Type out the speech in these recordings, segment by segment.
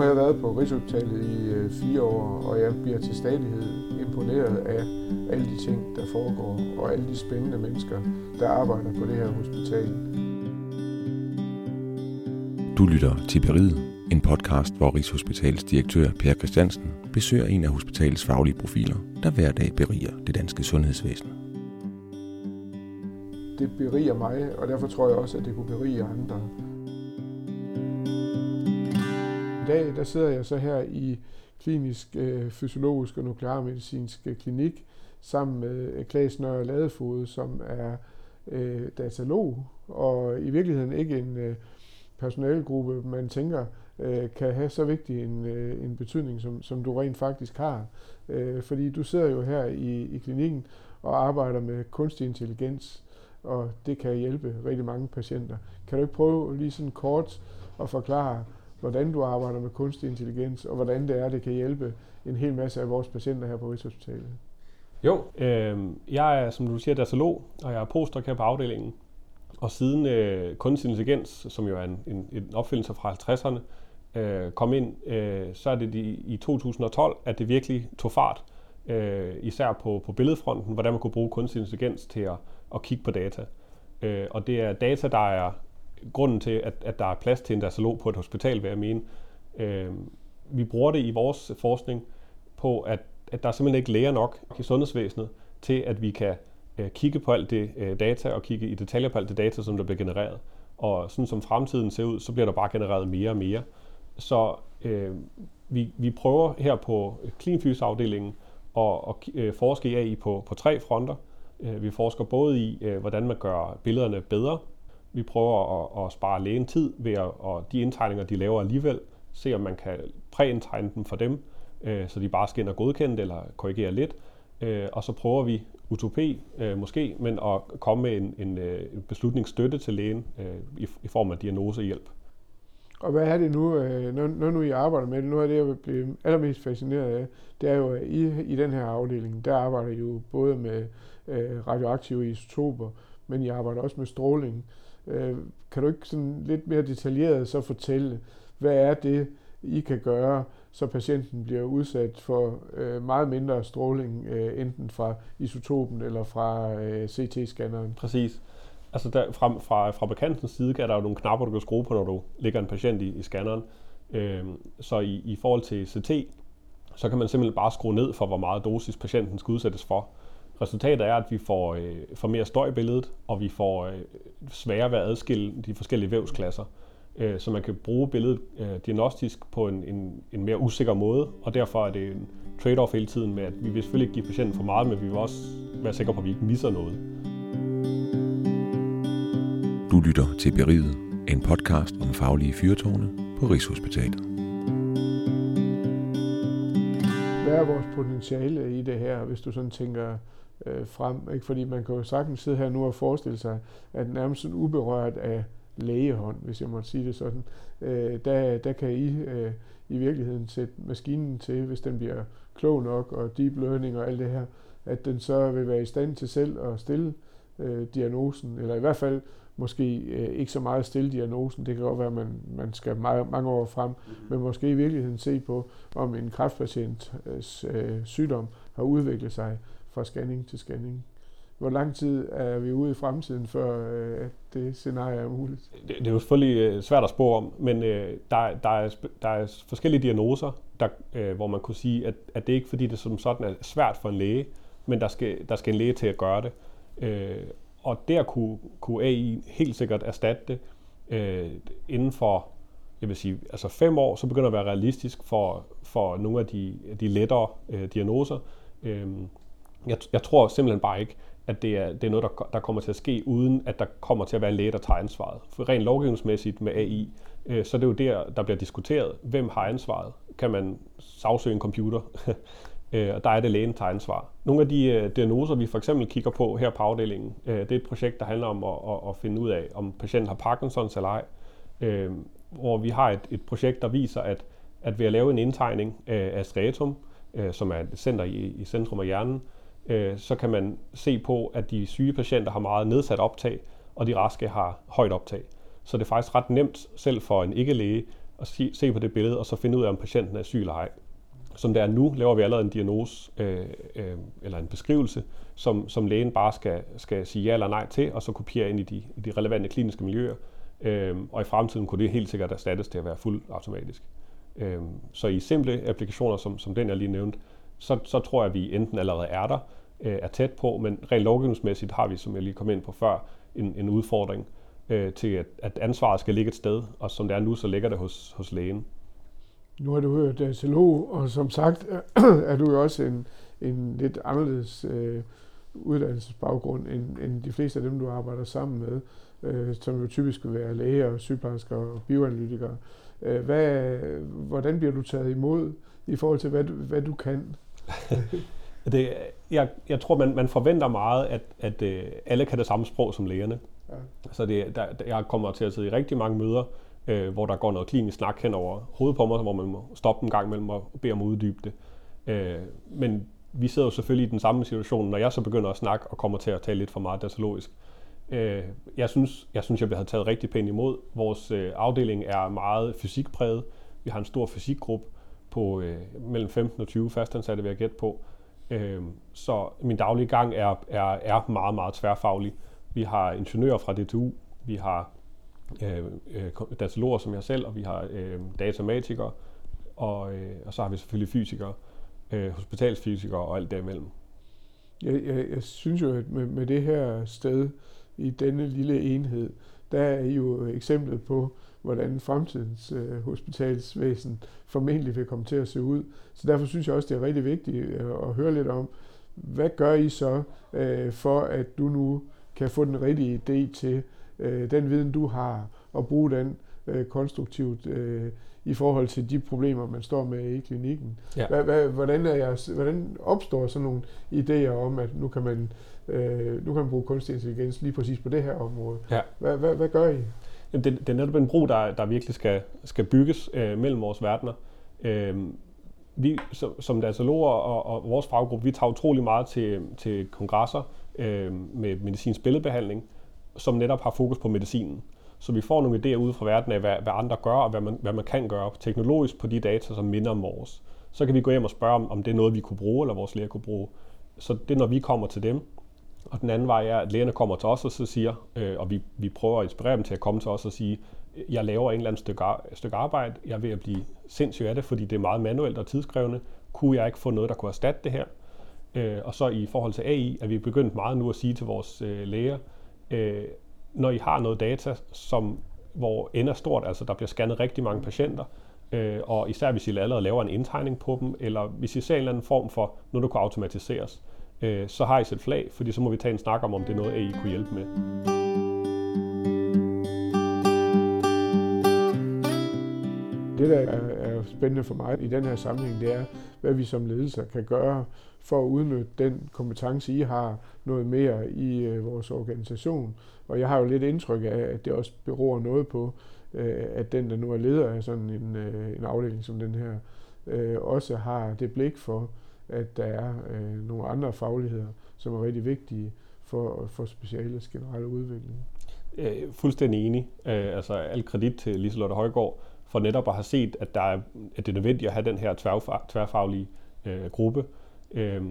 har jeg været på Rigshospitalet i øh, fire år, og jeg bliver til stadighed imponeret af alle de ting, der foregår, og alle de spændende mennesker, der arbejder på det her hospital. Du lytter til Beriget, en podcast, hvor Rigshospitalets direktør Per Christiansen besøger en af hospitalets faglige profiler, der hver dag beriger det danske sundhedsvæsen. Det beriger mig, og derfor tror jeg også, at det kunne berige andre dag, der sidder jeg så her i klinisk øh, fysiologisk og nuklearmedicinsk øh, klinik sammen med øh, Klaas Nørre Ladefod, som er øh, datalog, og i virkeligheden ikke en øh, personalegruppe, man tænker øh, kan have så vigtig en, øh, en betydning, som, som du rent faktisk har. Øh, fordi du sidder jo her i, i klinikken og arbejder med kunstig intelligens, og det kan hjælpe rigtig mange patienter. Kan du ikke prøve lige sådan kort at forklare, hvordan du arbejder med kunstig intelligens, og hvordan det er, det kan hjælpe en hel masse af vores patienter her på Rigshospitalet. Jo, øh, jeg er, som du siger, datalog, og jeg er postdoc her på afdelingen. Og siden øh, kunstig intelligens, som jo er en, en, en opfindelse fra 50'erne, øh, kom ind, øh, så er det de, i 2012, at det virkelig tog fart. Øh, især på, på billedfronten, hvordan man kunne bruge kunstig intelligens til at, at kigge på data. Øh, og det er data, der er grunden til, at, at der er plads til en datalog på et hospital, vil jeg mene. Øh, vi bruger det i vores forskning på, at, at der er simpelthen ikke læger nok i sundhedsvæsenet til, at vi kan øh, kigge på alt det øh, data og kigge i detaljer på alt det data, som der bliver genereret. Og sådan som fremtiden ser ud, så bliver der bare genereret mere og mere. Så øh, vi, vi prøver her på klinfysafdelingen at, at øh, forske i AI på, på tre fronter. Øh, vi forsker både i, øh, hvordan man gør billederne bedre, vi prøver at, at spare lægen tid ved at og de indtegninger, de laver alligevel, se om man kan præindtegne dem for dem, øh, så de bare skal ind og godkende eller korrigere lidt. Øh, og så prøver vi utopi øh, måske, men at komme med en, en, øh, en beslutningsstøtte til lægen øh, i, i form af diagnosehjælp. Og hvad er det nu, øh, når, når nu I arbejder med det? Nu er det, jeg bliver allermest fascineret af, det er jo, at I, i den her afdeling, der arbejder I jo både med øh, radioaktive isotoper, men I arbejder også med stråling. Øh, Øh, kan du ikke sådan lidt mere detaljeret så fortælle, hvad er det, I kan gøre, så patienten bliver udsat for øh, meget mindre stråling, øh, enten fra isotopen eller fra øh, CT-scanneren? Præcis. Altså der, fra, fra fabrikantens side er der jo nogle knapper, du kan skrue på, når du lægger en patient i, i scanneren. Øh, så i, i forhold til CT, så kan man simpelthen bare skrue ned for, hvor meget dosis patienten skal udsættes for. Resultatet er, at vi får, øh, får mere støj i billedet, og vi får øh, sværere ved at adskille de forskellige vævsklasser. Øh, så man kan bruge billedet øh, diagnostisk på en, en, en mere usikker måde, og derfor er det en trade-off hele tiden med, at vi vil selvfølgelig ikke give patienten for meget, men vi vil også være sikre på, at vi ikke misser noget. Du lytter til Beriget, en podcast om faglige fyrtårne på Rigshospitalet. Hvad er vores potentiale i det her, hvis du sådan tænker øh, frem. Ikke? Fordi man kan jo sagtens sidde her nu og forestille sig, at nærmest sådan uberørt af lægehånd, hvis jeg må sige det sådan, øh, der, der kan I øh, i virkeligheden sætte maskinen til, hvis den bliver klog nok, og deep learning og alt det her, at den så vil være i stand til selv at stille øh, diagnosen, eller i hvert fald måske øh, ikke så meget stille diagnosen, det kan godt være, at man, man skal meget, mange år frem, mm-hmm. men måske i virkeligheden se på, om en kræftpatients øh, sygdom har udviklet sig fra scanning til scanning. Hvor lang tid er vi ude i fremtiden, før øh, det scenarie er muligt? Det, det er jo selvfølgelig øh, svært at spå om, men øh, der, der, er, der er forskellige diagnoser, der, øh, hvor man kunne sige, at, at det ikke fordi, det som sådan er svært for en læge, men der skal, der skal en læge til at gøre det. Øh, og der kunne, kunne AI helt sikkert erstatte det øh, inden for jeg vil sige, altså fem år, så begynder det at være realistisk for, for nogle af de, de lettere øh, diagnoser. Øh, jeg, jeg tror simpelthen bare ikke, at det er, det er noget, der, der kommer til at ske, uden at der kommer til at være en læge, der tager ansvaret. For rent lovgivningsmæssigt med AI, øh, så det er jo der, der bliver diskuteret, hvem har ansvaret? Kan man sagsøge en computer? øh, og der er det lægen, der tager ansvar. Nogle af de øh, diagnoser, vi for eksempel kigger på her på afdelingen, øh, det er et projekt, der handler om at, at, at finde ud af, om patienten har Parkinsons eller ej. Øh, hvor vi har et, et projekt, der viser, at, at ved at lave en indtegning øh, af striatum, øh, som er et center i, i centrum af hjernen, øh, så kan man se på, at de syge patienter har meget nedsat optag, og de raske har højt optag. Så det er faktisk ret nemt, selv for en ikke-læge, at se, se på det billede, og så finde ud af, om patienten er syg eller ej. Som det er nu, laver vi allerede en diagnose øh, øh, eller en beskrivelse, som, som lægen bare skal, skal sige ja eller nej til, og så kopiere ind i de, i de relevante kliniske miljøer. Øh, og i fremtiden kunne det helt sikkert erstattes til at være fuldt automatisk. Øh, så i simple applikationer, som, som den jeg lige nævnte, så, så tror jeg, at vi enten allerede er der, øh, er tæt på, men rent lovgivningsmæssigt har vi, som jeg lige kom ind på før, en, en udfordring øh, til, at, at ansvaret skal ligge et sted, og som det er nu, så ligger det hos, hos lægen. Nu har du hørt øh, datolog, og som sagt er du jo også en, en lidt anderledes øh, uddannelsesbaggrund end, end de fleste af dem, du arbejder sammen med, øh, som jo typisk vil være læger, sygeplejersker og bioanalytikere. Øh, hvad, hvordan bliver du taget imod i forhold til, hvad du, hvad du kan? Det, jeg, jeg tror, man, man forventer meget, at, at uh, alle kan det samme sprog som lægerne. Ja. Så det, der, jeg kommer til at sidde i rigtig mange møder, uh, hvor der går noget klinisk snak hen over hovedet på mig, hvor man må stoppe en gang imellem og bede om at uddybe det. Uh, men vi sidder jo selvfølgelig i den samme situation, når jeg så begynder at snakke og kommer til at tale lidt for meget datalogisk. Uh, jeg, synes, jeg synes, jeg bliver taget rigtig pænt imod. Vores uh, afdeling er meget fysikpræget. Vi har en stor fysikgruppe på øh, mellem 15 og 20 fastansatte, vil jeg gætte på. Øh, så min daglige gang er, er, er meget, meget tværfaglig. Vi har ingeniører fra DTU, vi har øh, øh, dataloger som jeg selv, og vi har øh, datamatikere, og, øh, og så har vi selvfølgelig fysikere, øh, hospitalsfysikere og alt derimellem. Jeg, jeg, jeg synes jo, at med, med det her sted, i denne lille enhed, der er jo eksemplet på, hvordan fremtidens øh, hospitalsvæsen formentlig vil komme til at se ud. Så derfor synes jeg også, det er rigtig vigtigt øh, at høre lidt om, hvad gør I så øh, for, at du nu kan få den rigtige idé til øh, den viden, du har, og bruge den øh, konstruktivt øh, i forhold til de problemer, man står med i klinikken. Ja. Hvordan, er jeres, hvordan opstår sådan nogle idéer om, at nu kan man, øh, nu kan man bruge kunstig intelligens lige præcis på det her område? Ja. Hvad, hvad, hvad gør I? Jamen, det, det er netop en bro, der, der virkelig skal, skal bygges øh, mellem vores verdener. Øh, vi som, som dataloger og, og vores faggruppe, vi tager utrolig meget til, til kongresser øh, med medicinsk billedbehandling, som netop har fokus på medicinen. Så vi får nogle idéer ud fra verden af, hvad, hvad andre gør, og hvad man, hvad man kan gøre teknologisk på de data, som minder om vores. Så kan vi gå hjem og spørge, om, om det er noget, vi kunne bruge, eller vores læger kunne bruge. Så det er, når vi kommer til dem, og den anden vej er, at lægerne kommer til os og så siger, øh, og vi, vi prøver at inspirere dem til at komme til os og sige, jeg laver en eller anden stykke, stykke arbejde, jeg er ved at blive sindssyg af det, fordi det er meget manuelt og tidskrævende. Kunne jeg ikke få noget, der kunne erstatte det her? Øh, og så i forhold til AI, at vi begyndt meget nu at sige til vores øh, læger, øh, når I har noget data, som, hvor ender er stort, altså der bliver scannet rigtig mange patienter, øh, og især hvis I allerede laver en indtegning på dem, eller hvis I ser en eller anden form for nu du kunne automatiseres, øh, så har I set flag, fordi så må vi tage en snak om, om det er noget, I kunne hjælpe med. Det, der er spændende for mig i den her sammenhæng, det er, hvad vi som ledelser kan gøre for at udnytte den kompetence, I har noget mere i øh, vores organisation. Og jeg har jo lidt indtryk af, at det også beror noget på, øh, at den, der nu er leder af sådan en, øh, en afdeling som den her, øh, også har det blik for, at der er øh, nogle andre fagligheder, som er rigtig vigtige for, øh, for specialets generelle udvikling. Øh, fuldstændig enig. Øh, altså al kredit til Liselotte Højgaard for netop at have set, at, der er, at det er nødvendigt at have den her tværfag, tværfaglige øh, gruppe. Øh,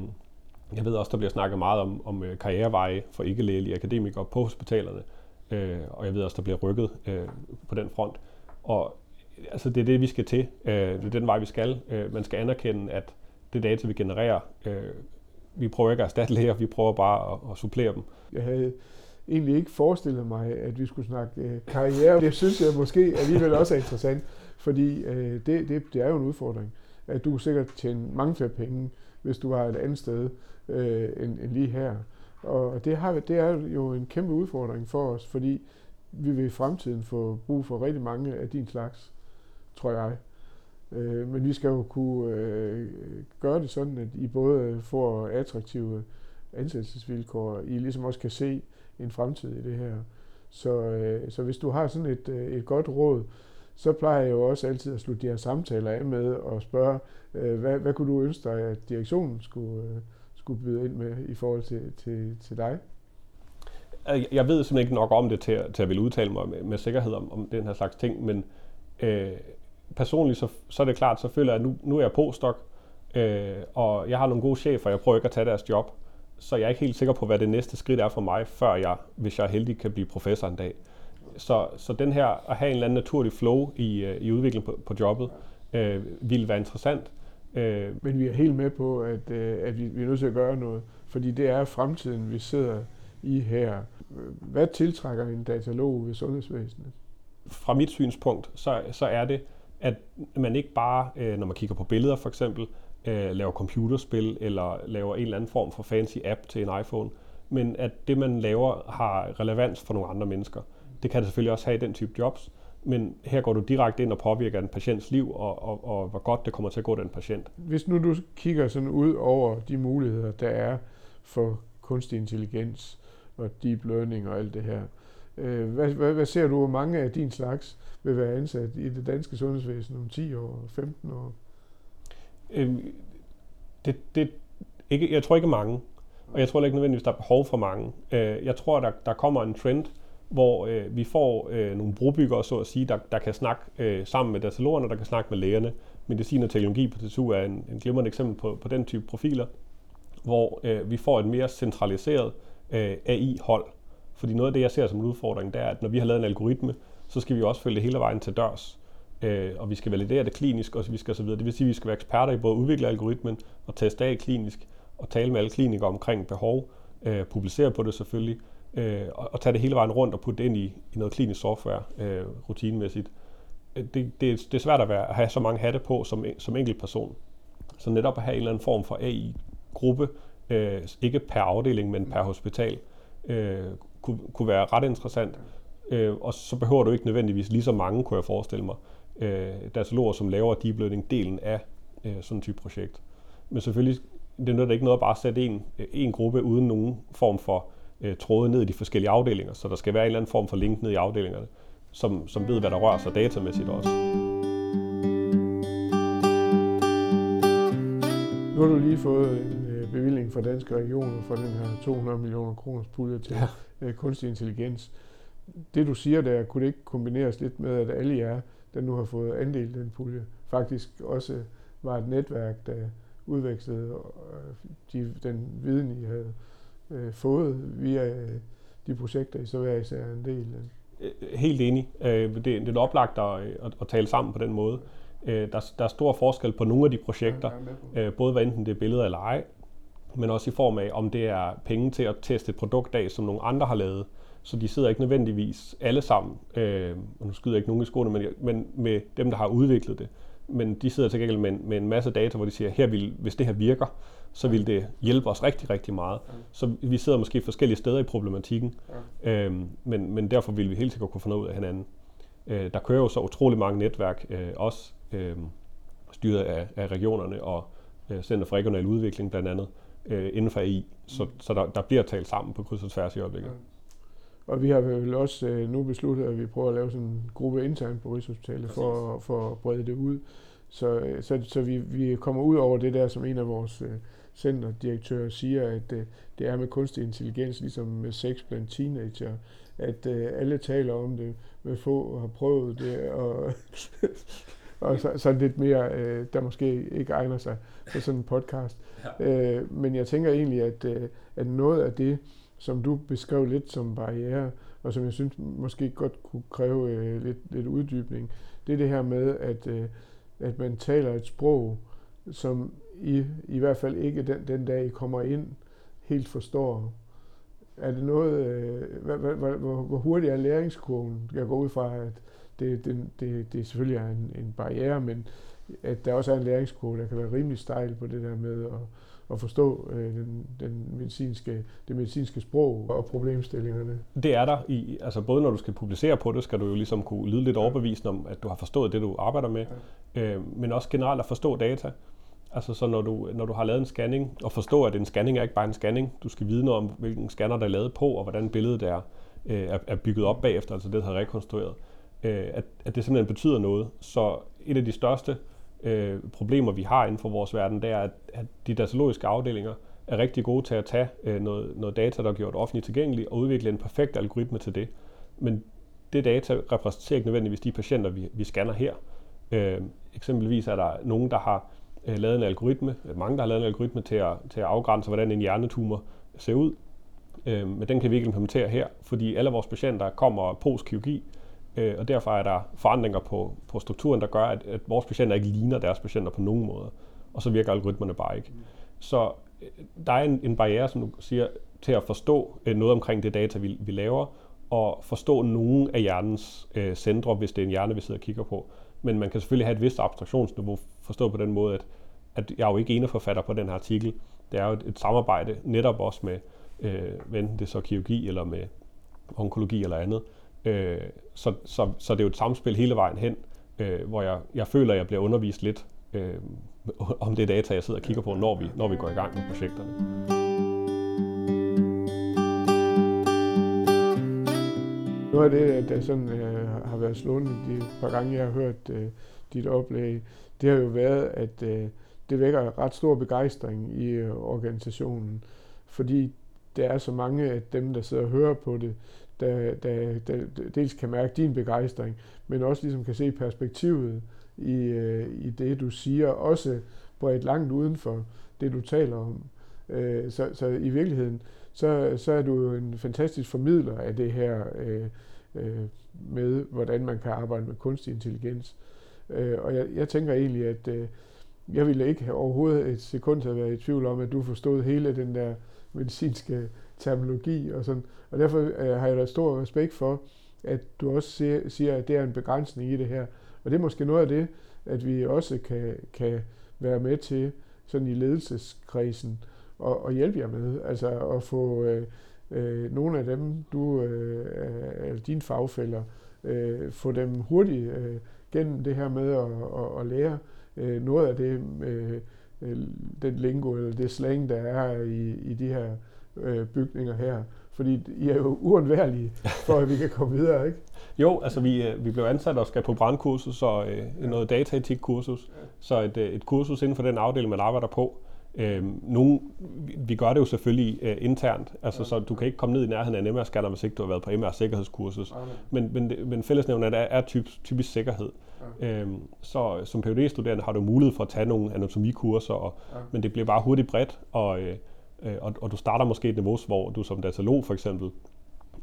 jeg ved også, der bliver snakket meget om, om øh, karriereveje for ikke-lægelige akademikere på hospitalerne, øh, og jeg ved også, der bliver rykket øh, på den front. Og altså, det er det, vi skal til. Øh, det er den vej, vi skal. Øh, man skal anerkende, at det data, vi genererer, øh, vi prøver ikke at erstatte læger, vi prøver bare at, at supplere dem. Jeg havde egentlig ikke forestillet mig, at vi skulle snakke øh, karriere. Det synes jeg måske alligevel også er interessant, fordi øh, det, det, det er jo en udfordring. At du sikkert tjene mange flere penge, hvis du var et andet sted øh, end, end lige her. Og det, har, det er jo en kæmpe udfordring for os, fordi vi vil i fremtiden få brug for rigtig mange af din slags, tror jeg. Øh, men vi skal jo kunne øh, gøre det sådan, at I både får attraktive ansættelsesvilkår, I ligesom også kan se en fremtid i det her. Så, øh, så hvis du har sådan et, øh, et godt råd, så plejer jeg jo også altid at slutte de her samtaler af med og spørge, øh, hvad, hvad kunne du ønske dig, at direktionen skulle, øh, skulle byde ind med i forhold til, til, til dig? Øh, jeg ved simpelthen ikke nok om det til, til at ville udtale mig med, med sikkerhed om, om den her slags ting, men øh, personligt, så, så er det klart, så føler jeg, at nu, nu er jeg postdoc, øh, og jeg har nogle gode chefer, jeg prøver ikke at tage deres job, så jeg er ikke helt sikker på, hvad det næste skridt er for mig, før jeg, hvis jeg er heldig, kan blive professor en dag. Så, så den her at have en eller anden naturlig flow i, øh, i udviklingen på, på jobbet, øh, ville være interessant. Øh, Men vi er helt med på, at, øh, at vi, vi er nødt til at gøre noget, fordi det er fremtiden, vi sidder i her. Hvad tiltrækker en datalog ved sundhedsvæsenet? Fra mit synspunkt, så, så er det, at man ikke bare, øh, når man kigger på billeder for eksempel, øh, laver computerspil eller laver en eller anden form for fancy app til en iPhone, men at det, man laver, har relevans for nogle andre mennesker. Det kan det selvfølgelig også have i den type jobs, men her går du direkte ind og påvirker en patients liv, og, og, og hvor godt det kommer til at gå den patient. Hvis nu du kigger sådan ud over de muligheder, der er for kunstig intelligens og deep learning og alt det her, Øh, hvad, hvad, hvad ser du, hvor mange af din slags vil være ansat i det danske sundhedsvæsen om 10 år, 15 år? Øhm, det, det, ikke, jeg tror ikke mange, og jeg tror ikke nødvendigvis, der er behov for mange. Øh, jeg tror, der, der kommer en trend, hvor øh, vi får øh, nogle brobyggere, så at sige, der, der kan snakke øh, sammen med datalogerne, der kan snakke med lægerne. Medicin og teknologi på TSU er en, en glimrende eksempel på, på den type profiler, hvor øh, vi får et mere centraliseret øh, AI-hold. Fordi noget af det, jeg ser som en udfordring, det er, at når vi har lavet en algoritme, så skal vi også følge det hele vejen til dørs. Øh, og vi skal validere det klinisk, og vi skal så videre. Det vil sige, at vi skal være eksperter i både at udvikle algoritmen og teste af klinisk, og tale med alle klinikere omkring behov, øh, publicere på det selvfølgelig, øh, og, og tage det hele vejen rundt og putte det ind i, i noget klinisk software øh, rutinemæssigt. Øh, det, det, det er svært at, være, at have så mange hatte på som, som enkelt person. Så netop at have en eller anden form for AI-gruppe, øh, ikke per afdeling, men per hospital, øh, kunne, kunne være ret interessant. Øh, og så behøver du ikke nødvendigvis lige så mange, kunne jeg forestille mig, øh, dataloger, som laver deep learning-delen af øh, sådan en type projekt. Men selvfølgelig, det er ikke noget at bare sætte en, øh, en gruppe uden nogen form for øh, tråde ned i de forskellige afdelinger, så der skal være en eller anden form for link ned i afdelingerne, som, som ved, hvad der rører sig datamæssigt også. Nu har du lige fået en bevilling fra Danske Regioner for den her 200 millioner kroners pulje til ja. øh, kunstig intelligens. Det du siger der, kunne det ikke kombineres lidt med, at alle jer, der nu har fået andel den pulje, faktisk også var et netværk, der udvekslede øh, de, den viden, I havde øh, fået via øh, de projekter, I så hver især en del af. Helt enig. Det, det er oplagt at, at, at tale sammen på den måde. Der, der er stor forskel på nogle af de projekter, både hvad enten det er billeder eller ej, men også i form af, om det er penge til at teste et produkt af, som nogle andre har lavet. Så de sidder ikke nødvendigvis alle sammen, øh, og nu skyder jeg ikke nogen i skoene, men, men med dem, der har udviklet det. Men de sidder til gengæld med en, med en masse data, hvor de siger, her vil, hvis det her virker, så vil det hjælpe os rigtig, rigtig meget. Så vi sidder måske forskellige steder i problematikken, øhm, men, men derfor vil vi helt sikkert kunne få noget ud af hinanden. Øh, der kører jo så utrolig mange netværk, øh, også øh, styret af, af regionerne og øh, Center for Regional Udvikling blandt andet, øh, inden for AI. Så, mm. så der, der bliver talt sammen på kryds og tværs i øjeblikket. Ja. Og vi har vel også øh, nu besluttet, at vi prøver at lave sådan en gruppe internt på Rigshospitalet for, for at brede det ud. Så, øh, så, så vi, vi kommer ud over det der, som en af vores øh, centerdirektører siger, at øh, det er med kunstig intelligens, ligesom med sex blandt teenager, at øh, alle taler om det, med få har prøvet det, og, og så, så lidt mere, øh, der måske ikke egner sig for sådan en podcast. Ja. Øh, men jeg tænker egentlig, at, øh, at noget af det, som du beskrev lidt som barriere, og som jeg synes måske godt kunne kræve øh, lidt, lidt uddybning, det er det her med, at, øh, at man taler et sprog, som I i hvert fald ikke den, den dag, I kommer ind, helt forstår. Er det noget, øh, hvor, hvor, hvor, hurtigt er læringskurven? Jeg går ud fra, at det, det, det, det selvfølgelig er en, en barriere, men at der også er en læringskurve, der kan være rimelig stejl på det der med at, at forstå øh, den, den medicinske, det medicinske sprog og problemstillingerne. Det er der. I, altså både når du skal publicere på det, skal du jo ligesom kunne lyde lidt overbevisende om, at du har forstået det, du arbejder med, ja. øh, men også generelt at forstå data. Altså så når du, når du har lavet en scanning, og forstå, at en scanning er ikke bare en scanning, du skal vide noget om, hvilken scanner der er lavet på, og hvordan billedet er, øh, er, er bygget op bagefter, altså det, der har rekonstrueret, øh, at, at det simpelthen betyder noget. Så et af de største øh, problemer, vi har inden for vores verden, det er, at, at de datalogiske afdelinger er rigtig gode til at tage øh, noget, noget data, der er gjort offentligt tilgængeligt, og udvikle en perfekt algoritme til det. Men det data repræsenterer ikke nødvendigvis de patienter, vi, vi scanner her. Øh, eksempelvis er der nogen, der har øh, lavet en algoritme, øh, mange der har lavet en algoritme til at, til at afgrænse, hvordan en hjernetumor ser ud. Øh, men den kan vi ikke implementere her, fordi alle vores patienter kommer post-kirurgi, øh, og derfor er der forandringer på, på strukturen, der gør, at, at vores patienter ikke ligner deres patienter på nogen måde. Og så virker algoritmerne bare ikke. Så øh, der er en, en barriere, som du siger, til at forstå øh, noget omkring det data, vi, vi laver, og forstå nogle af hjernens øh, centre, hvis det er en hjerne, vi sidder og kigger på. Men man kan selvfølgelig have et vist abstraktionsniveau, forstå på den måde, at, at jeg er jo ikke ene forfatter på den her artikel. Det er jo et, et samarbejde netop også med, øh, enten det er så kirurgi eller med onkologi eller andet. Øh, så, så, så det er jo et samspil hele vejen hen, øh, hvor jeg, jeg føler, at jeg bliver undervist lidt øh, om det data, jeg sidder og kigger på, når vi, når vi går i gang med projekterne. Noget af det, der sådan, øh, har været slående de par gange, jeg har hørt øh, dit oplæg, det har jo været, at øh, det vækker ret stor begejstring i øh, organisationen, fordi der er så mange af dem, der sidder og hører på det, der, der, der dels kan mærke din begejstring, men også ligesom kan se perspektivet i, øh, i det, du siger, også bredt langt uden for det, du taler om. Øh, så, så i virkeligheden, så, så er du en fantastisk formidler af det her øh, med, hvordan man kan arbejde med kunstig intelligens. Og jeg, jeg tænker egentlig, at jeg ville ikke have overhovedet et sekund have været i tvivl om, at du forstod hele den der medicinske terminologi og sådan. Og derfor øh, har jeg da stor respekt for, at du også siger, siger, at det er en begrænsning i det her. Og det er måske noget af det, at vi også kan, kan være med til sådan i ledelseskredsen og, og hjælpe jer med. Altså at få øh, øh, nogle af dem, du øh, er dine fagfælder, øh, få dem hurtigt øh, gennem det her med at, at, at lære øh, noget af det, øh, øh, den lingo eller det slang, der er i, i de her øh, bygninger her. Fordi I er jo uundværlige for, at vi kan komme videre, ikke? Jo, altså vi, øh, vi blev ansat og skal på brandkursus og øh, noget dataetik-kursus. Så et, øh, et kursus inden for den afdeling, man arbejder på. Øh, nogle, vi gør det jo selvfølgelig øh, internt, altså, så du kan ikke komme ned i nærheden af en MR-scanner, hvis ikke du har været på MR-sikkerhedskursus. Men, men, men fællesnævnet er, er typisk, typisk sikkerhed. Ja. Øhm, så som phd studerende har du mulighed for at tage nogle anatomikurser, og, ja. men det bliver bare hurtigt bredt, og, øh, og, og du starter måske et niveau, hvor du som datalog for eksempel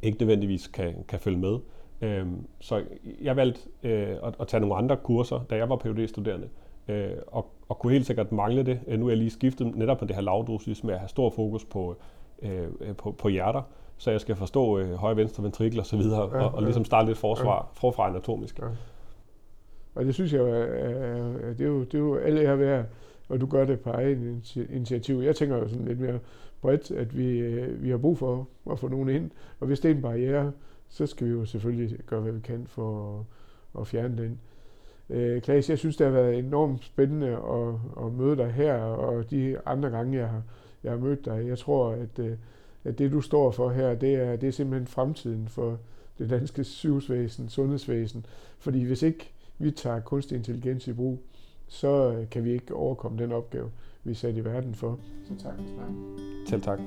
ikke nødvendigvis kan, kan følge med. Øhm, så jeg valgte øh, at, at tage nogle andre kurser, da jeg var phd studerende øh, og, og kunne helt sikkert mangle det. Øh, nu er jeg lige skiftet netop med det her lavdosis med at have stor fokus på, øh, på, på hjerter, så jeg skal forstå øh, højre venstre ventrikel og så videre, ja, og, og ligesom starte lidt forsvar, ja. forfra anatomisk. Ja. Og det synes jeg jo, det, er jo, det er jo alle her værd, og du gør det på egen initiativ. Jeg tænker jo sådan lidt mere bredt, at vi, øh, vi har brug for at få nogen ind, og hvis det er en barriere, så skal vi jo selvfølgelig gøre, hvad vi kan for at, at fjerne den. Øh, Klaas, jeg synes, det har været enormt spændende at, at møde dig her, og de andre gange, jeg har, jeg har mødt dig. Jeg tror, at, øh, at det, du står for her, det er, det er simpelthen fremtiden for det danske sygehusvæsen, sundhedsvæsen. Fordi hvis ikke vi tager kunstig intelligens i brug, så øh, kan vi ikke overkomme den opgave, vi er sat i verden for. Så tak for snakken. Selv tak.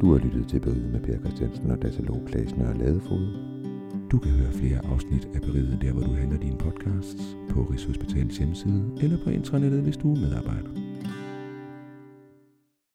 Du har lyttet til Beriget med Per Christiansen og datalog Klaas Nørre Ladefod. Du kan høre flere afsnit af Beriget der, hvor du henter dine podcasts, på Rigshospitalets hjemmeside eller på intranettet, hvis du er medarbejder.